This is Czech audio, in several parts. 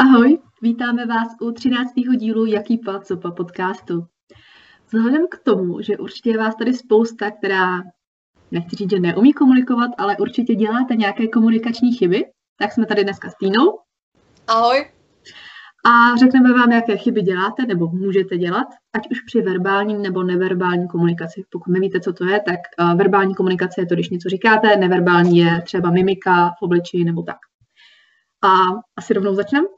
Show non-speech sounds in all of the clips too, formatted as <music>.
Ahoj, vítáme vás u 13. dílu Jaký pa, co pa podcastu. Vzhledem k tomu, že určitě je vás tady spousta, která, nechci říct, že neumí komunikovat, ale určitě děláte nějaké komunikační chyby, tak jsme tady dneska s Týnou. Ahoj. A řekneme vám, jaké chyby děláte nebo můžete dělat, ať už při verbální nebo neverbální komunikaci. Pokud nevíte, co to je, tak uh, verbální komunikace je to, když něco říkáte, neverbální je třeba mimika v obličeji nebo tak. A asi rovnou začneme?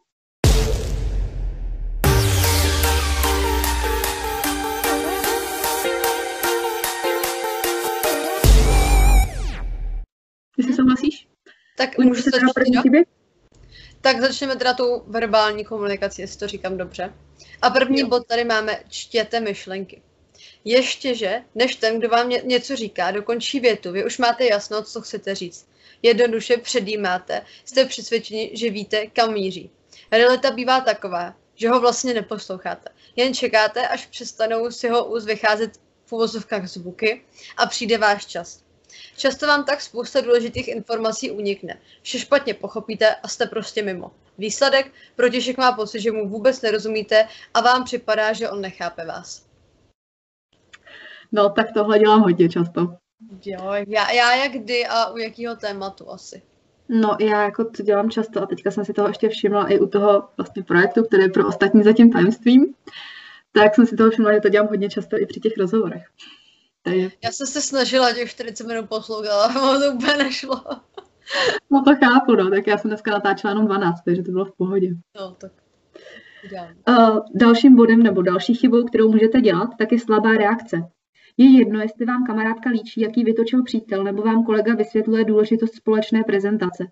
Tak Můžu se teda první chyby? Tak začneme teda tou verbální komunikací, jestli to říkám dobře. A první Jo. bod tady máme čtěte myšlenky. Ještě, že než ten, kdo vám ně, něco říká, dokončí větu, vy už máte jasno, co chcete říct. Jednoduše předjímáte, jste přesvědčeni, že víte, kam míří. Realita bývá taková, že ho vlastně neposloucháte. Jen čekáte, až přestanou si ho úz vycházet v uvozovkách zvuky a přijde váš čas. Často vám tak spousta důležitých informací unikne. Vše špatně pochopíte a jste prostě mimo. Výsledek? Protěžek má pocit, že mu vůbec nerozumíte a vám připadá, že on nechápe vás. No, tak tohle dělám hodně často. Jo, já, já jak kdy a u jakého tématu asi. No, já jako to dělám často a teďka jsem si toho ještě všimla i u toho vlastně projektu, který je pro ostatní zatím tajemstvím. Tak jsem si toho všimla, že to dělám hodně často i při těch rozhovorech. Takže, Já jsem se snažila těch 40 minut poslouchat, ale <laughs> to úplně nešlo. no to chápu, no, tak já jsem dneska natáčela jenom 12, takže to bylo v pohodě. No, tak. Uh, dalším bodem nebo další chybou, kterou můžete dělat, tak je slabá reakce. Je jedno, jestli vám kamarádka líčí, jaký vytočil přítel, nebo vám kolega vysvětluje důležitost společné prezentace.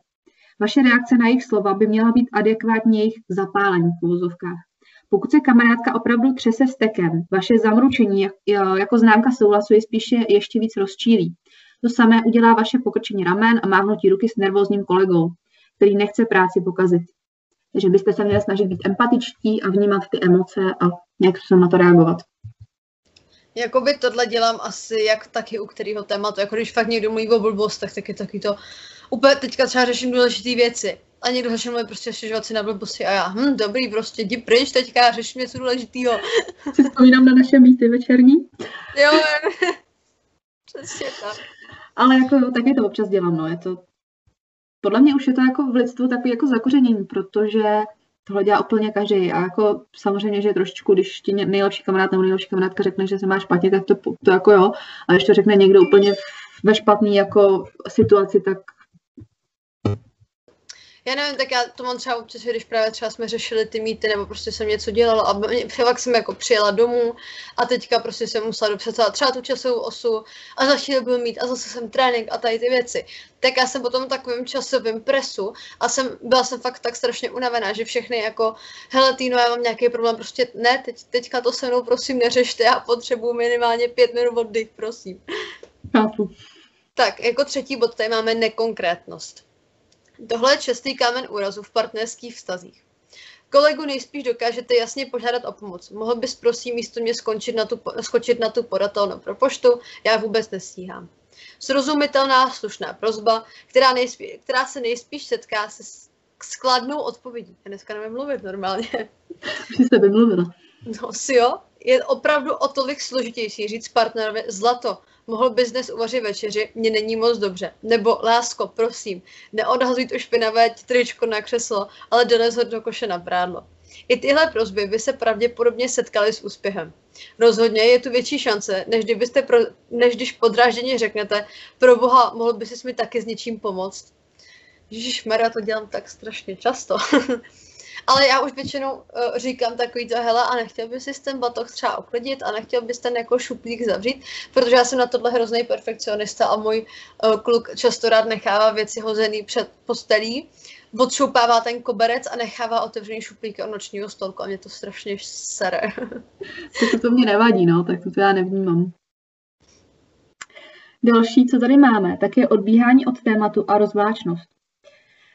Vaše reakce na jejich slova by měla být adekvátní jejich zapálení v uvozovkách. Pokud se kamarádka opravdu třese stekem, vaše zamručení jo, jako známka souhlasu je spíše ještě víc rozčílí. To samé udělá vaše pokrčení ramen a mávnutí ruky s nervózním kolegou, který nechce práci pokazit. Takže byste se měli snažit být empatičtí a vnímat ty emoce a nějak se na to reagovat. Jakoby tohle dělám asi jak taky u kterého tématu. Jako když fakt někdo mluví o blbostech, tak je taky to... Úplně teďka třeba řeším důležité věci. A někdo začne mluvit prostě stěžovat si na blbosti a já, hm, dobrý, prostě jdi pryč, teďka řeším něco důležitého. Si <laughs> vzpomínám na naše míty večerní, Jo, <laughs> přesně tak. ale jako jo, taky to občas dělám, no, je to... Podle mě už je to jako v lidstvu takový jako zakořenění, protože tohle dělá úplně každý a jako samozřejmě, že trošičku, když ti nejlepší kamarád nebo nejlepší kamarádka řekne, že se má špatně, tak to, to jako jo, a když to řekne někdo úplně ve špatný jako situaci, tak Já nevím, tak já to mám třeba občas, když právě třeba jsme řešili ty mýty, nebo prostě jsem něco dělala a fakt jsem jako přijela domů a teďka prostě jsem musela dopřát třeba tu časovou osu a za chvíli byl mít a zase jsem trénink a tady ty věci. Tak já jsem potom v takovém časovém presu a jsem, byla jsem fakt tak strašně unavená, že všechny jako, hele Týno, já mám nějaký problém, prostě ne, teď, teďka to se mnou prosím neřešte, já potřebuju minimálně pět minut oddych, prosím. chápu. Tak, jako třetí bod tady máme nekonkrétnost. Tohle je častý kámen úrazu v partnerských vztazích. Kolegu nejspíš dokážete jasně požádat o pomoc. Mohl bys prosím místo mě skončit na tu, skočit na tu podatelnu pro poštu? Já vůbec nestíhám. Srozumitelná, slušná prozba, která, nejspí, která se nejspíš setká se s- s kladnou odpovědí. Já dneska nevím mluvit normálně. Jsi se vymluvila. No si jo, je opravdu o tolik složitější říct partnerovi zlato, mohl bys dnes uvařit večeři, mně není moc dobře. Nebo lásko, prosím, neodhazuj to špinavé tričko na křeslo, ale dones ho do koše na prádlo. I tyhle prozby by se pravděpodobně setkaly s úspěchem. Rozhodně je tu větší šance, než, kdybyste pro, než když podrážděně řeknete, pro boha, mohl by mi taky s něčím pomoct. Ježíš já to dělám tak strašně často. <laughs> Ale já už většinou uh, říkám takový to, hele, a nechtěl bys si ten batoh třeba uklidit a nechtěl bys ten jako šuplík zavřít, protože já jsem na tohle hrozný perfekcionista a můj uh, kluk často rád nechává věci hozený před postelí, odšoupává ten koberec a nechává otevřený šuplíky od nočního stolku a mě to strašně sere. Tak to, to mě nevadí, no, tak to, to já nevnímám. Další, co tady máme, tak je odbíhání od tématu a rozvláčnost.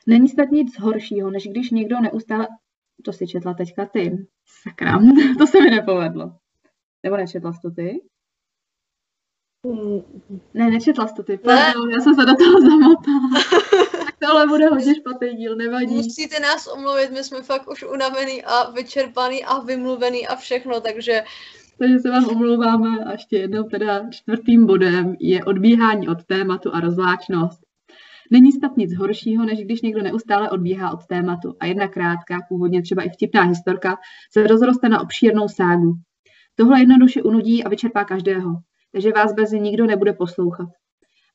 Není snad nic horšího, než když někdo neustále... To si četla teďka ty. Sakra, <laughs> to se mi nepovedlo. Nebo nečetla jsi to ty? Ne, nečetla jsi to ty. Pardon, já jsem se do toho zamotala. <laughs> tak Tohle bude hodně špatný díl, nevadí. Musíte nás omluvit, my jsme fakt už unavený a vyčerpaný a vymluvený a všechno, takže takže se vám omlouváme a ještě jednou teda čtvrtým bodem je odbíhání od tématu a rozváčnost. Není snad nic horšího, než když někdo neustále odbíhá od tématu a jedna krátká, původně třeba i vtipná historka, se rozroste na obšírnou ságu. Tohle jednoduše unudí a vyčerpá každého, takže vás bez nikdo nebude poslouchat.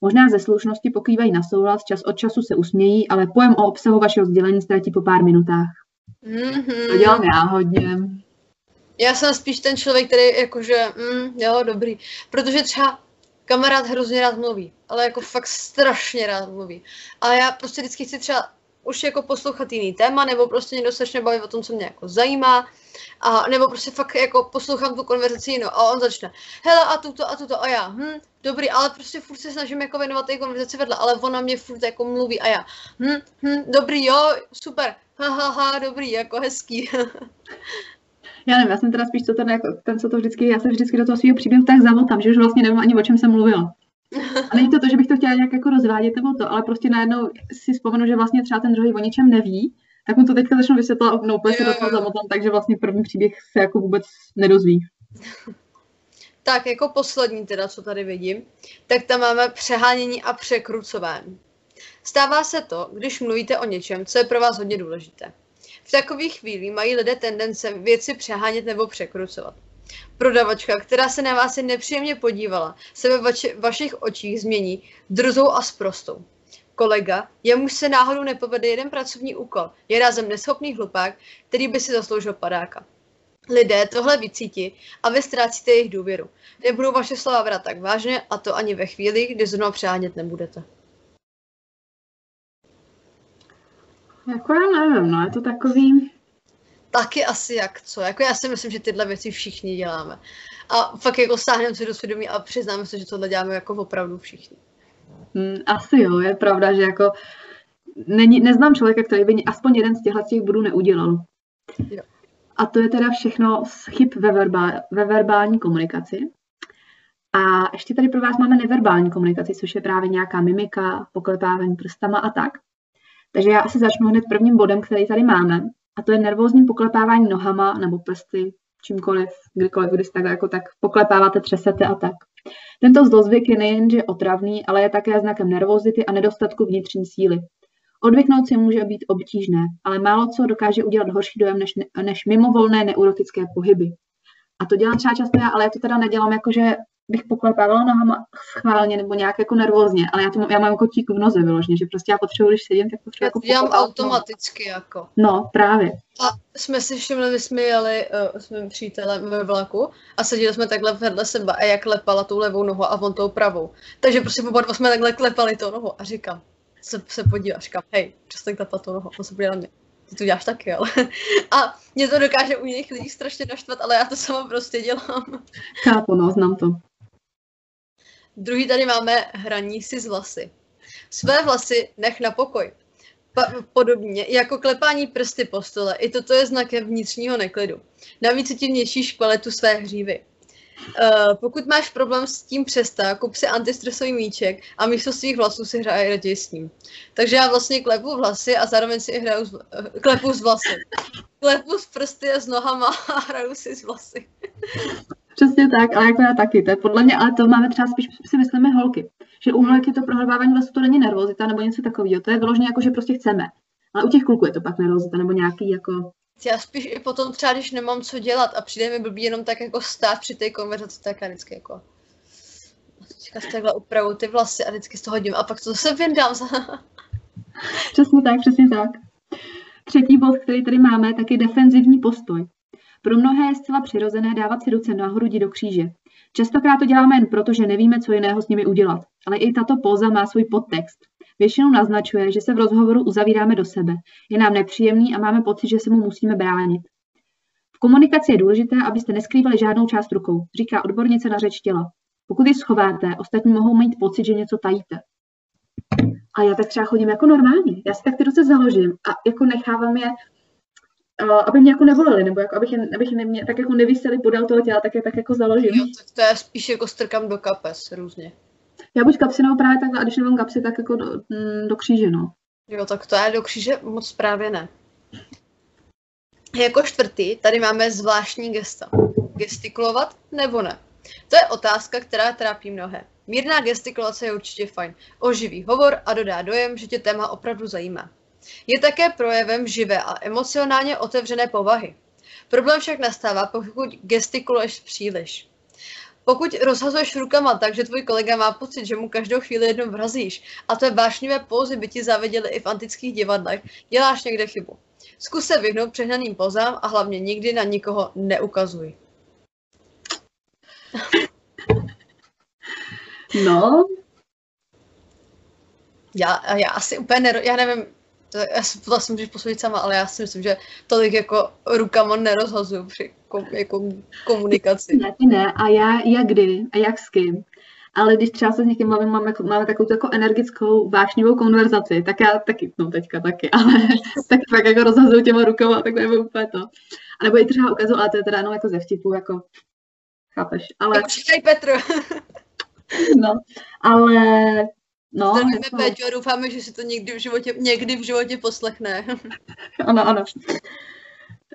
Možná ze slušnosti pokývají na souhlas, čas od času se usmějí, ale pojem o obsahu vašeho sdělení ztratí po pár minutách. Mm-hmm. To dělám já hodně. Já jsem spíš ten člověk, který jakože, mm, jo, dobrý. Protože třeba kamarád hrozně rád mluví, ale jako fakt strašně rád mluví. A já prostě vždycky chci třeba už jako poslouchat jiný téma, nebo prostě někdo se baví o tom, co mě jako zajímá, a nebo prostě fakt jako poslouchám tu konverzaci jinou a on začne, hele a tuto a tuto a já, hm, dobrý, ale prostě furt se snažím jako věnovat té konverzaci vedle, ale ona mě furt jako mluví a já, hm, hm, dobrý, jo, super, ha, ha, ha, dobrý, jako hezký. <laughs> Já nevím, já jsem teda spíš to ten, jako, ten, co to vždycky, já se vždycky do toho svého příběhu tak zamotám, že už vlastně nevím ani o čem jsem mluvila. A není to to, že bych to chtěla nějak jako rozvádět nebo to, ale prostě najednou si vzpomenu, že vlastně třeba ten druhý o ničem neví, tak mu to teďka začnu vysvětlovat, no úplně se do toho zamotám, takže vlastně první příběh se jako vůbec nedozví. Tak jako poslední teda, co tady vidím, tak tam máme přehánění a překrucování. Stává se to, když mluvíte o něčem, co je pro vás hodně důležité. V takových chvílích mají lidé tendence věci přehánět nebo překrucovat. Prodavačka, která se na vás nepříjemně podívala, se ve vašich očích změní drzou a sprostou. Kolega, jemuž se náhodou nepovede jeden pracovní úkol, je rázem neschopný hlupák, který by si zasloužil padáka. Lidé tohle vycítí a vy ztrácíte jejich důvěru. Nebudou vaše slova brát tak vážně a to ani ve chvíli, kdy znovu přehánět nebudete. Jako já nevím, no, je to takový... Taky asi jak co. Jako já si myslím, že tyhle věci všichni děláme. A fakt jako sáhneme si do svědomí a přiznáme se, že tohle děláme jako opravdu všichni. Mm, asi jo, je pravda, že jako není, neznám člověka, který by aspoň jeden z těchto těch bodů neudělal. Jo. A to je teda všechno z chyb ve, verbá, ve verbální komunikaci. A ještě tady pro vás máme neverbální komunikaci, což je právě nějaká mimika, poklepávání prstama a tak. Takže já asi začnu hned prvním bodem, který tady máme, a to je nervózní poklepávání nohama nebo prsty, čímkoliv, kdykoliv, když tak, jako tak poklepáváte, třesete a tak. Tento zlozvyk je nejenže otravný, ale je také znakem nervozity a nedostatku vnitřní síly. Odvyknout si může být obtížné, ale málo co dokáže udělat horší dojem než, než mimovolné neurotické pohyby. A to dělám třeba často já, ale já to teda nedělám jako, že bych poklepávala nohama schválně nebo nějak jako nervózně, ale já, to, já mám jako tík v noze vyloženě, že prostě já potřebuji, když sedím, tak potřebuji jako dělám automaticky jako. No, právě. A jsme si všimli, my jsme jeli uh, s mým přítelem ve vlaku a seděli jsme takhle vedle sebe a jak klepala tou levou nohu a on tou pravou. Takže prostě oba dva jsme takhle klepali tou nohu a říkám, se, se podíváš, říkám, hej, přestaň klepat tou nohu, on se podívá na mě ty to děláš taky, ale. <laughs> A mě to dokáže u jiných lidí strašně naštvat, ale já to sama prostě dělám. Chápu, no, znám to. Druhý tady máme hraní si z vlasy. Své vlasy nech na pokoj. Pa- podobně jako klepání prsty po stole, i toto je znakem vnitřního neklidu. Navíc tím něčíš kvalitu své hřívy. Uh, pokud máš problém s tím přestá, kup si antistresový míček a místo svých vlasů si hraje raději s ním. Takže já vlastně klepu vlasy a zároveň si hraju z, uh, klepu z vlasy. Klepu z prsty a s nohama a hraju si z vlasy. Přesně tak, ale jako já taky. To je podle mě, ale to máme třeba spíš si myslíme holky. Že u holek je to prohlbávání vlasů, to není nervozita nebo něco takového. To je vyloženě jako, že prostě chceme. Ale u těch kluků je to pak nervozita nebo nějaký jako já spíš i potom třeba, když nemám co dělat a přijde mi blbý jenom tak jako stát při té konverzaci, tak já vždycky jako teďka si takhle upravu ty vlasy a vždycky z toho hodím a pak to zase vyndám. přesně tak, přesně tak. Třetí bod, který tady máme, tak je defenzivní postoj. Pro mnohé je zcela přirozené dávat si ruce na hrudi do kříže. Častokrát to děláme jen proto, že nevíme, co jiného s nimi udělat. Ale i tato póza má svůj podtext. Většinou naznačuje, že se v rozhovoru uzavíráme do sebe. Je nám nepříjemný a máme pocit, že se mu musíme bránit. V komunikaci je důležité, abyste neskrývali žádnou část rukou, říká odbornice na řeč těla. Pokud ji schováte, ostatní mohou mít pocit, že něco tajíte. A já tak třeba chodím jako normálně. Já si tak ty ruce založím a jako nechávám je, aby mě jako nevolili, nebo jako abych, je, abych nemě, tak jako nevyseli podél toho těla, tak je tak jako založím. Jo, tak to je spíš jako strkám do kapes různě. Já buď kapsy nebo právě takhle, a když nemám kapsy, tak jako do, mm, do kříže, no. Jo, tak to je do kříže moc právě ne. Jako čtvrtý tady máme zvláštní gesta. Gestikulovat nebo ne? To je otázka, která trápí mnohé. Mírná gestikulace je určitě fajn. Oživí hovor a dodá dojem, že tě téma opravdu zajímá. Je také projevem živé a emocionálně otevřené povahy. Problém však nastává, pokud gestikuluješ příliš. Pokud rozhazuješ rukama tak, že tvůj kolega má pocit, že mu každou chvíli jednou vrazíš, a to je vášnivé pózy by ti zavěděli i v antických divadlech, děláš někde chybu. Zkus se vyhnout přehnaným pozám a hlavně nikdy na nikoho neukazuj. No. Já, já asi úplně nero, já nevím, to, já si to si můžeš posoudit sama, ale já si myslím, že tolik jako rukama nerozhazuju při kom, jako komunikaci. Ne, ne. A já, jak kdy a jak s kým. Ale když třeba se s někým bavím, máme, máme takovou jako energickou, vášnivou konverzaci, tak já taky, no teďka taky, <laughs> ale tak fakt jako rozhazuju těma rukama, tak to je úplně to. A nebo i třeba ukazuju, ale to je teda jenom jako ze vtipu, jako chápeš. Ale... Jako Petr. no, ale No, Zdravíme jako... Péťu a doufáme, že si to někdy v životě, někdy v životě poslechne. <laughs> ano, ano.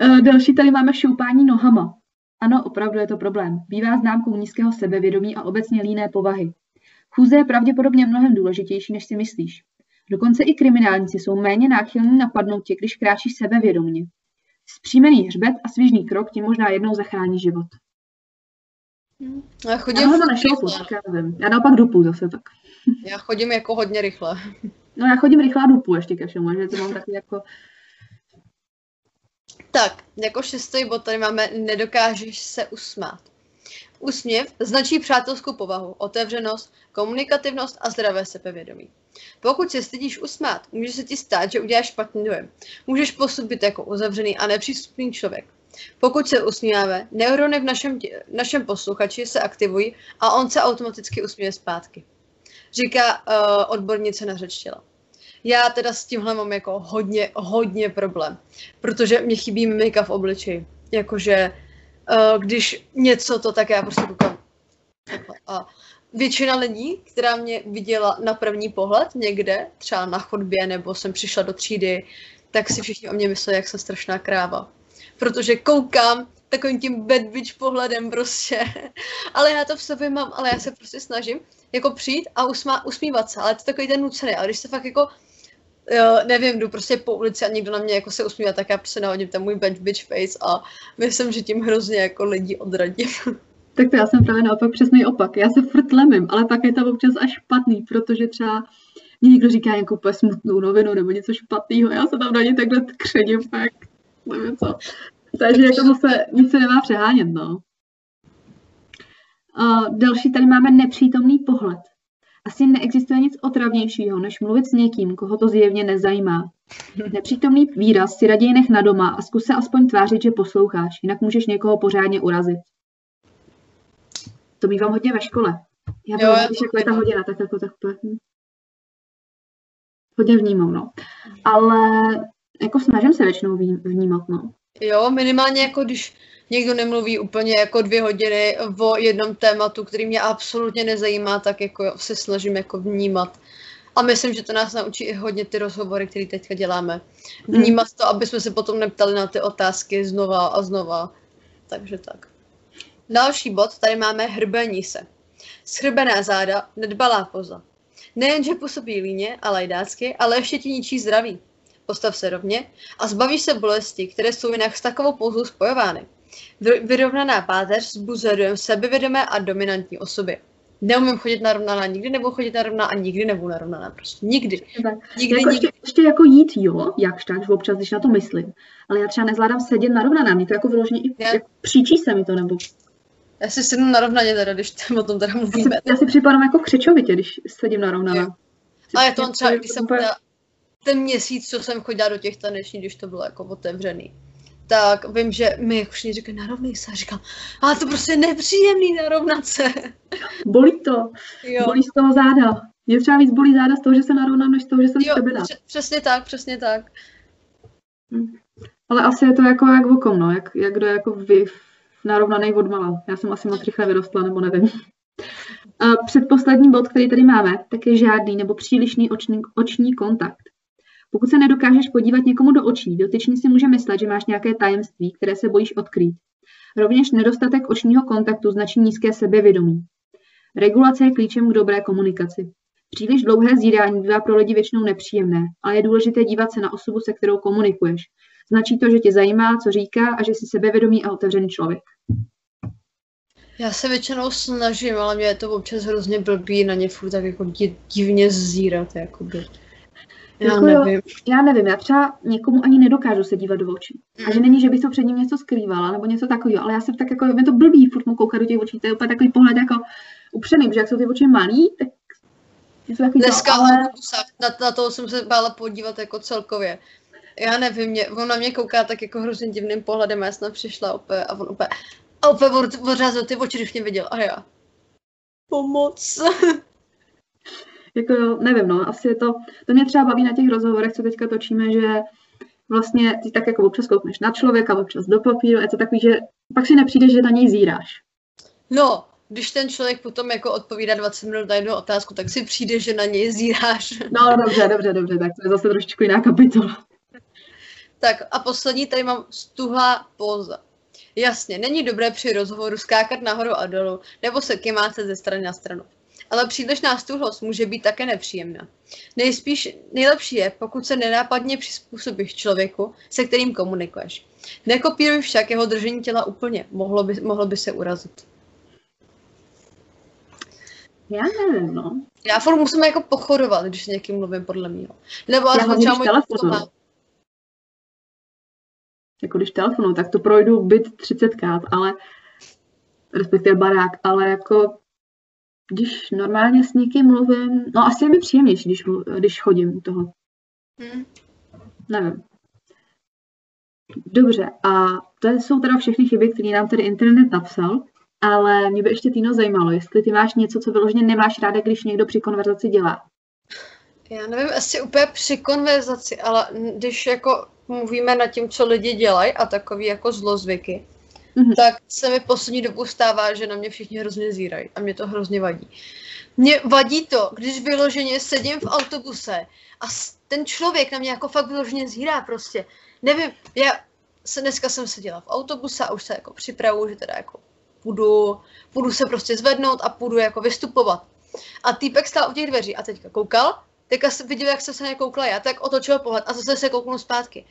E, další tady máme šoupání nohama. Ano, opravdu je to problém. Bývá známkou nízkého sebevědomí a obecně líné povahy. Chůze je pravděpodobně mnohem důležitější, než si myslíš. Dokonce i kriminálníci jsou méně náchylní napadnout tě, když kráčíš sebevědomně. Zpřímený hřbet a svižný krok ti možná jednou zachrání život. Já chodím já nešoupu, tak já nevím. Já naopak dupu zase tak. Já chodím jako hodně rychle. No já chodím rychle a dupu ještě ke všemu, že to mám taky jako... Tak, jako šestý bod tady máme nedokážeš se usmát. Úsměv značí přátelskou povahu, otevřenost, komunikativnost a zdravé sebevědomí. Pokud se stydíš usmát, může se ti stát, že uděláš špatný dojem. Můžeš působit jako uzavřený a nepřístupný člověk. Pokud se usmíváme, neurony v našem, našem posluchači se aktivují a on se automaticky usměje zpátky. Říká uh, odbornice na řeč těla. Já teda s tímhle mám jako hodně, hodně problém, protože mě chybí mimika v obličeji. Jakože uh, když něco to, tak já prostě koukám. A většina lidí, která mě viděla na první pohled někde, třeba na chodbě, nebo jsem přišla do třídy, tak si všichni o mě mysleli, jak jsem strašná kráva protože koukám takovým tím bad bitch pohledem prostě. <laughs> ale já to v sobě mám, ale já se prostě snažím jako přijít a usmá, usmívat se, ale to je takový ten nucený, ale když se fakt jako jo, nevím, jdu prostě po ulici a někdo na mě jako se usmívá, tak já prostě nahodím ten můj bad bitch face a myslím, že tím hrozně jako lidi odradím. <laughs> Tak to já jsem právě naopak přesný opak. Já se furt lemím, ale pak je to občas až špatný, protože třeba mě někdo říká nějakou smutnou novinu nebo něco špatného, já se tam na ně takhle křením, tak nevím co. Takže jako zase nic se nemá přehánět, no. Uh, další tady máme nepřítomný pohled. Asi neexistuje nic otravnějšího, než mluvit s někým, koho to zjevně nezajímá. Nepřítomný výraz si raději nech na doma a zkus se aspoň tvářit, že posloucháš, jinak můžeš někoho pořádně urazit. To bývám hodně ve škole. Já jo, když jako je ta hodina, tak jako tak hm. hodně vnímám, no. Ale jako snažím se většinou vnímat, no. Jo, minimálně jako když někdo nemluví úplně jako dvě hodiny o jednom tématu, který mě absolutně nezajímá, tak jako se snažím jako vnímat. A myslím, že to nás naučí i hodně ty rozhovory, které teďka děláme. Vnímat to, aby jsme se potom neptali na ty otázky znova a znova. Takže tak. Další bod, tady máme hrbení se. Schrbená záda, nedbalá poza. Nejenže působí líně a lajdácky, ale ještě ti ničí zdraví. Postav se rovně a zbavíš se bolesti, které jsou jinak s takovou pouzou spojovány. Vyrovnaná páteř zbuzuje dojem sebevědomé a dominantní osoby. Neumím chodit narovnaná, nikdy nebudu chodit narovnaná a nikdy nebudu narovnaná. Prostě nikdy. Nikdy, jako nikdy. Ještě, ještě, jako jít, jo, jakž tak, občas, když na to myslím. Ale já třeba nezvládám sedět narovnaná, mě to jako vyloženě i jako příčí se mi to, nebo já si sednu narovnaně teda, když o tom teda mluvíme. Já si, já si připadám jako křečovitě, když sedím narovnaná. A je to třeba, když jsem úplně ten měsíc, co jsem chodila do těch tanečních, když to bylo jako otevřený, tak vím, že mi jako všichni říkají, narovnej se. A říkám, ale to prostě nepříjemný narovnat se. Bolí to. Jo. Bolí z toho záda. Mě třeba víc bolí záda z toho, že se narovnám, než z toho, že jsem jo, přesně tak, přesně tak. Hm. Ale asi je to jako jak vokom, no, jak, jak kdo je jako vy narovnaný od mala. Já jsem asi moc rychle vyrostla, nebo nevím. A předposlední bod, který tady máme, tak je žádný nebo přílišný oční, oční kontakt. Pokud se nedokážeš podívat někomu do očí, dotyčný si může myslet, že máš nějaké tajemství, které se bojíš odkrýt. Rovněž nedostatek očního kontaktu značí nízké sebevědomí. Regulace je klíčem k dobré komunikaci. Příliš dlouhé zírání bývá pro lidi většinou nepříjemné, ale je důležité dívat se na osobu, se kterou komunikuješ. Značí to, že tě zajímá, co říká a že jsi sebevědomý a otevřený člověk. Já se většinou snažím, ale mě je to občas hrozně blbý na ně furt tak jako divně zírat, jakoby. Já jako nevím. Jo, já nevím, já třeba někomu ani nedokážu se dívat do očí. Mm. A že není, že bych to před ním něco skrývala nebo něco takového, ale já jsem tak jako, mě to blbý furt mu koukat do těch očí, to je úplně takový pohled jako upřený, že jak jsou ty oči malý, tak Dneska ale... na, na to jsem se bála podívat jako celkově. Já nevím, mě, on na mě kouká tak jako hrozně divným pohledem, já jsem přišla opět a on opět a opět ty oči, když mě viděl a já. Pomoc. <laughs> jako nevím, no, asi je to, to mě třeba baví na těch rozhovorech, co teďka točíme, že vlastně ty tak jako občas koukneš na člověka, občas do papíru, je to takový, že pak si nepřijde, že na něj zíráš. No, když ten člověk potom jako odpovídá 20 minut na jednu otázku, tak si přijde, že na něj zíráš. No dobře, dobře, dobře, tak to je zase trošičku jiná kapitola. Tak a poslední, tady mám stuhlá póza. Jasně, není dobré při rozhovoru skákat nahoru a dolů, nebo se kymáte ze strany na stranu. Ale přílišná stuhlost může být také nepříjemná. Nejspíš nejlepší je, pokud se nenápadně přizpůsobíš člověku, se kterým komunikuješ. Nekopíruj však jeho držení těla úplně, mohlo by, mohlo by se urazit. Já nevím, no. Já furt musím jako pochodovat, když někým mluvím, podle mě. Nebo aspoň třeba můj telefonu. Jako když telefonu, tak to projdu byt 30krát, ale respektive barák, ale jako když normálně s někým mluvím, no asi je mi příjemnější, když, když chodím u toho. Hmm. Nevím. Dobře, a to jsou teda všechny chyby, které nám tady internet napsal. Ale mě by ještě Týno zajímalo, jestli ty máš něco, co vyloženě nemáš ráda, když někdo při konverzaci dělá. Já nevím, asi úplně při konverzaci, ale když jako mluvíme nad tím, co lidi dělají a takový jako zlozvyky, mm-hmm. tak se mi poslední dobu stává, že na mě všichni hrozně zírají a mě to hrozně vadí. Mě vadí to, když vyloženě sedím v autobuse a ten člověk na mě jako fakt vyloženě zírá prostě. Nevím, já se, dneska jsem seděla v autobuse a už se jako připravuju, že teda jako půjdu, půjdu se prostě zvednout a půjdu jako vystupovat. A týpek stál u těch dveří a teďka koukal, teďka viděl, jak se se mě koukla já, tak otočil pohled a zase se kouknul zpátky.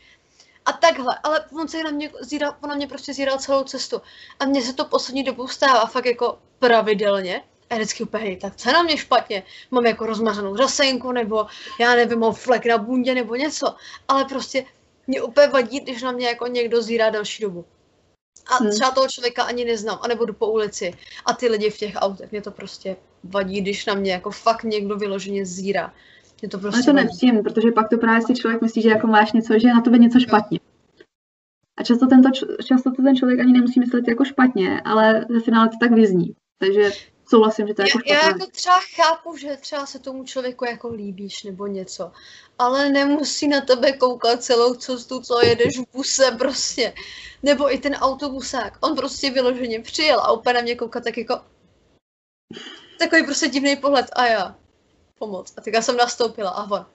A takhle, ale on se na mě zíral, on na mě prostě zíral celou cestu. A mně se to poslední dobu stává fakt jako pravidelně. A vždycky úplně, tak co na mě špatně? Mám jako rozmařenou řasenku, nebo já nevím, mám flek na bundě, nebo něco. Ale prostě mě úplně vadí, když na mě jako někdo zírá další dobu. A hmm. třeba toho člověka ani neznám, anebo jdu po ulici a ty lidi v těch autech, mě to prostě vadí, když na mě jako fakt někdo vyloženě zírá. Mě to prostě Ale to nepříjemné, protože pak to právě si člověk myslí, že jako máš něco, že je na tobě něco špatně. A často, tento, často to ten člověk ani nemusí myslet jako špatně, ale ve finále to tak vyzní. Takže souhlasím, že to je jako špatné. Já jako třeba chápu, že třeba se tomu člověku jako líbíš nebo něco, ale nemusí na tebe koukat celou cestu, co jedeš v buse prostě. Nebo i ten autobusák. On prostě vyloženě přijel a úplně na mě koukat tak jako takový prostě divný pohled a já pomoc. A teďka jsem nastoupila a on.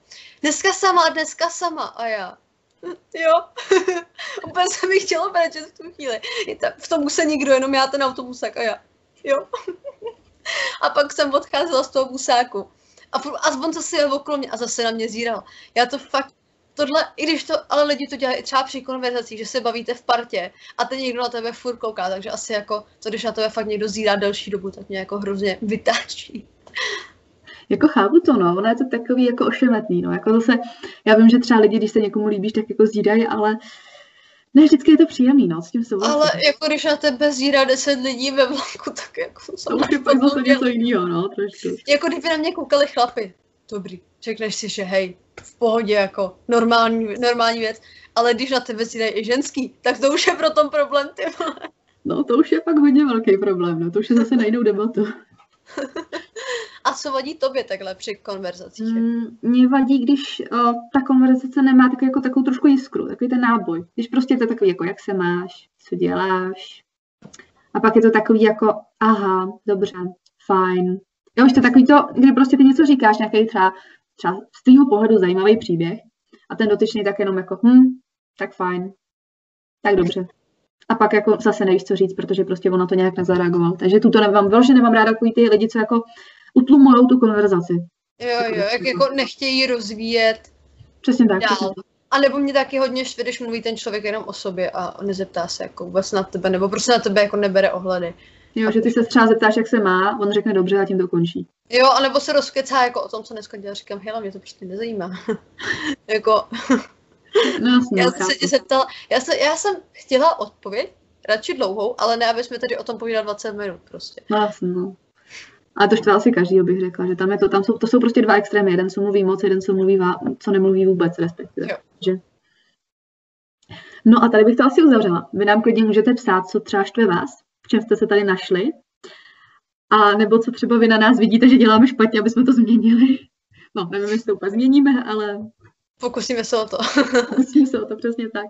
Dneska sama, dneska sama a já. Jo, <laughs> úplně se mi chtělo brečet v tu chvíli. V tom buse nikdo, jenom já ten autobusák a já. Jo. <laughs> a pak jsem odcházela z toho busáku. A, a on zase jel okolo mě a zase na mě zíral. Já to fakt, tohle, i když to, ale lidi to dělají třeba při konverzacích, že se bavíte v partě a ten někdo na tebe furt kouká, takže asi jako, to když na tebe fakt někdo zírá delší dobu, tak mě jako hrozně vytáčí. Jako chápu to, no, ono je to takový jako ošemetný, no, jako zase, já vím, že třeba lidi, když se někomu líbíš, tak jako zídají, ale ne, vždycky je to příjemný, no, s tím souhlasím. Ale jako když na tebe zírá deset lidí ve vlaku, tak jako to už je pak zase něco jiného, no, trošku. Jako kdyby na mě koukali chlapy. Dobrý, řekneš si, že hej, v pohodě, jako normální, normální věc, ale když na tebe zírají i ženský, tak to už je pro tom problém, ty vole. No, to už je fakt hodně velký problém, no, to už je zase na jinou debatu. <laughs> A co vadí tobě takhle při konverzacích? Mm, vadí, když o, ta konverzace nemá takový, jako, takovou trošku jiskru, takový ten náboj. Když prostě je to takový, jako jak se máš, co děláš. A pak je to takový jako, aha, dobře, fajn. Jo, už to takový to, kdy prostě ty něco říkáš, nějaký třeba, třeba z tvýho pohledu zajímavý příběh a ten dotyčný tak jenom jako, hm, tak fajn, tak dobře. A pak jako zase nevíš, co říct, protože prostě on na to nějak nezareagoval. Takže tuto nemám, velmi nemám ráda takový ty lidi, co jako utlumujou tu konverzaci. Jo, jo, jak jako nechtějí rozvíjet Přesně tak. dál. Přesně tak. A nebo mě taky hodně štve, když mluví ten člověk jenom o sobě a nezeptá se jako vůbec na tebe, nebo prostě na tebe jako nebere ohledy. Jo, že ty se třeba zeptáš, jak se má, on řekne dobře a tím to končí. Jo, anebo se rozkecá jako o tom, co dneska dělal. Říkám, hele, mě to prostě nezajímá. <laughs> jako, <laughs> No jasně, já no, jsem se tě zeptala, já, jsem, já jsem chtěla odpověď, radši dlouhou, ale ne, aby jsme tady o tom povídali 20 minut prostě. No jasně, no. A to štve asi každý, bych řekla, že tam je to, tam jsou, to jsou prostě dva extrémy. Jeden, co mluví moc, jeden, co mluví, vá, co nemluví vůbec, respektive. Jo. Že? No a tady bych to asi uzavřela. Vy nám klidně můžete psát, co třeba štve vás, v čem jste se tady našli, a nebo co třeba vy na nás vidíte, že děláme špatně, aby jsme to změnili. No, nevím, jestli to úplně změníme, ale Pokusíme se o to. <laughs> musíme se o to přesně tak.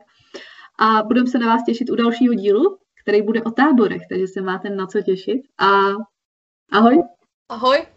A budeme se na vás těšit u dalšího dílu, který bude o táborech, takže se máte na co těšit. A ahoj! Ahoj.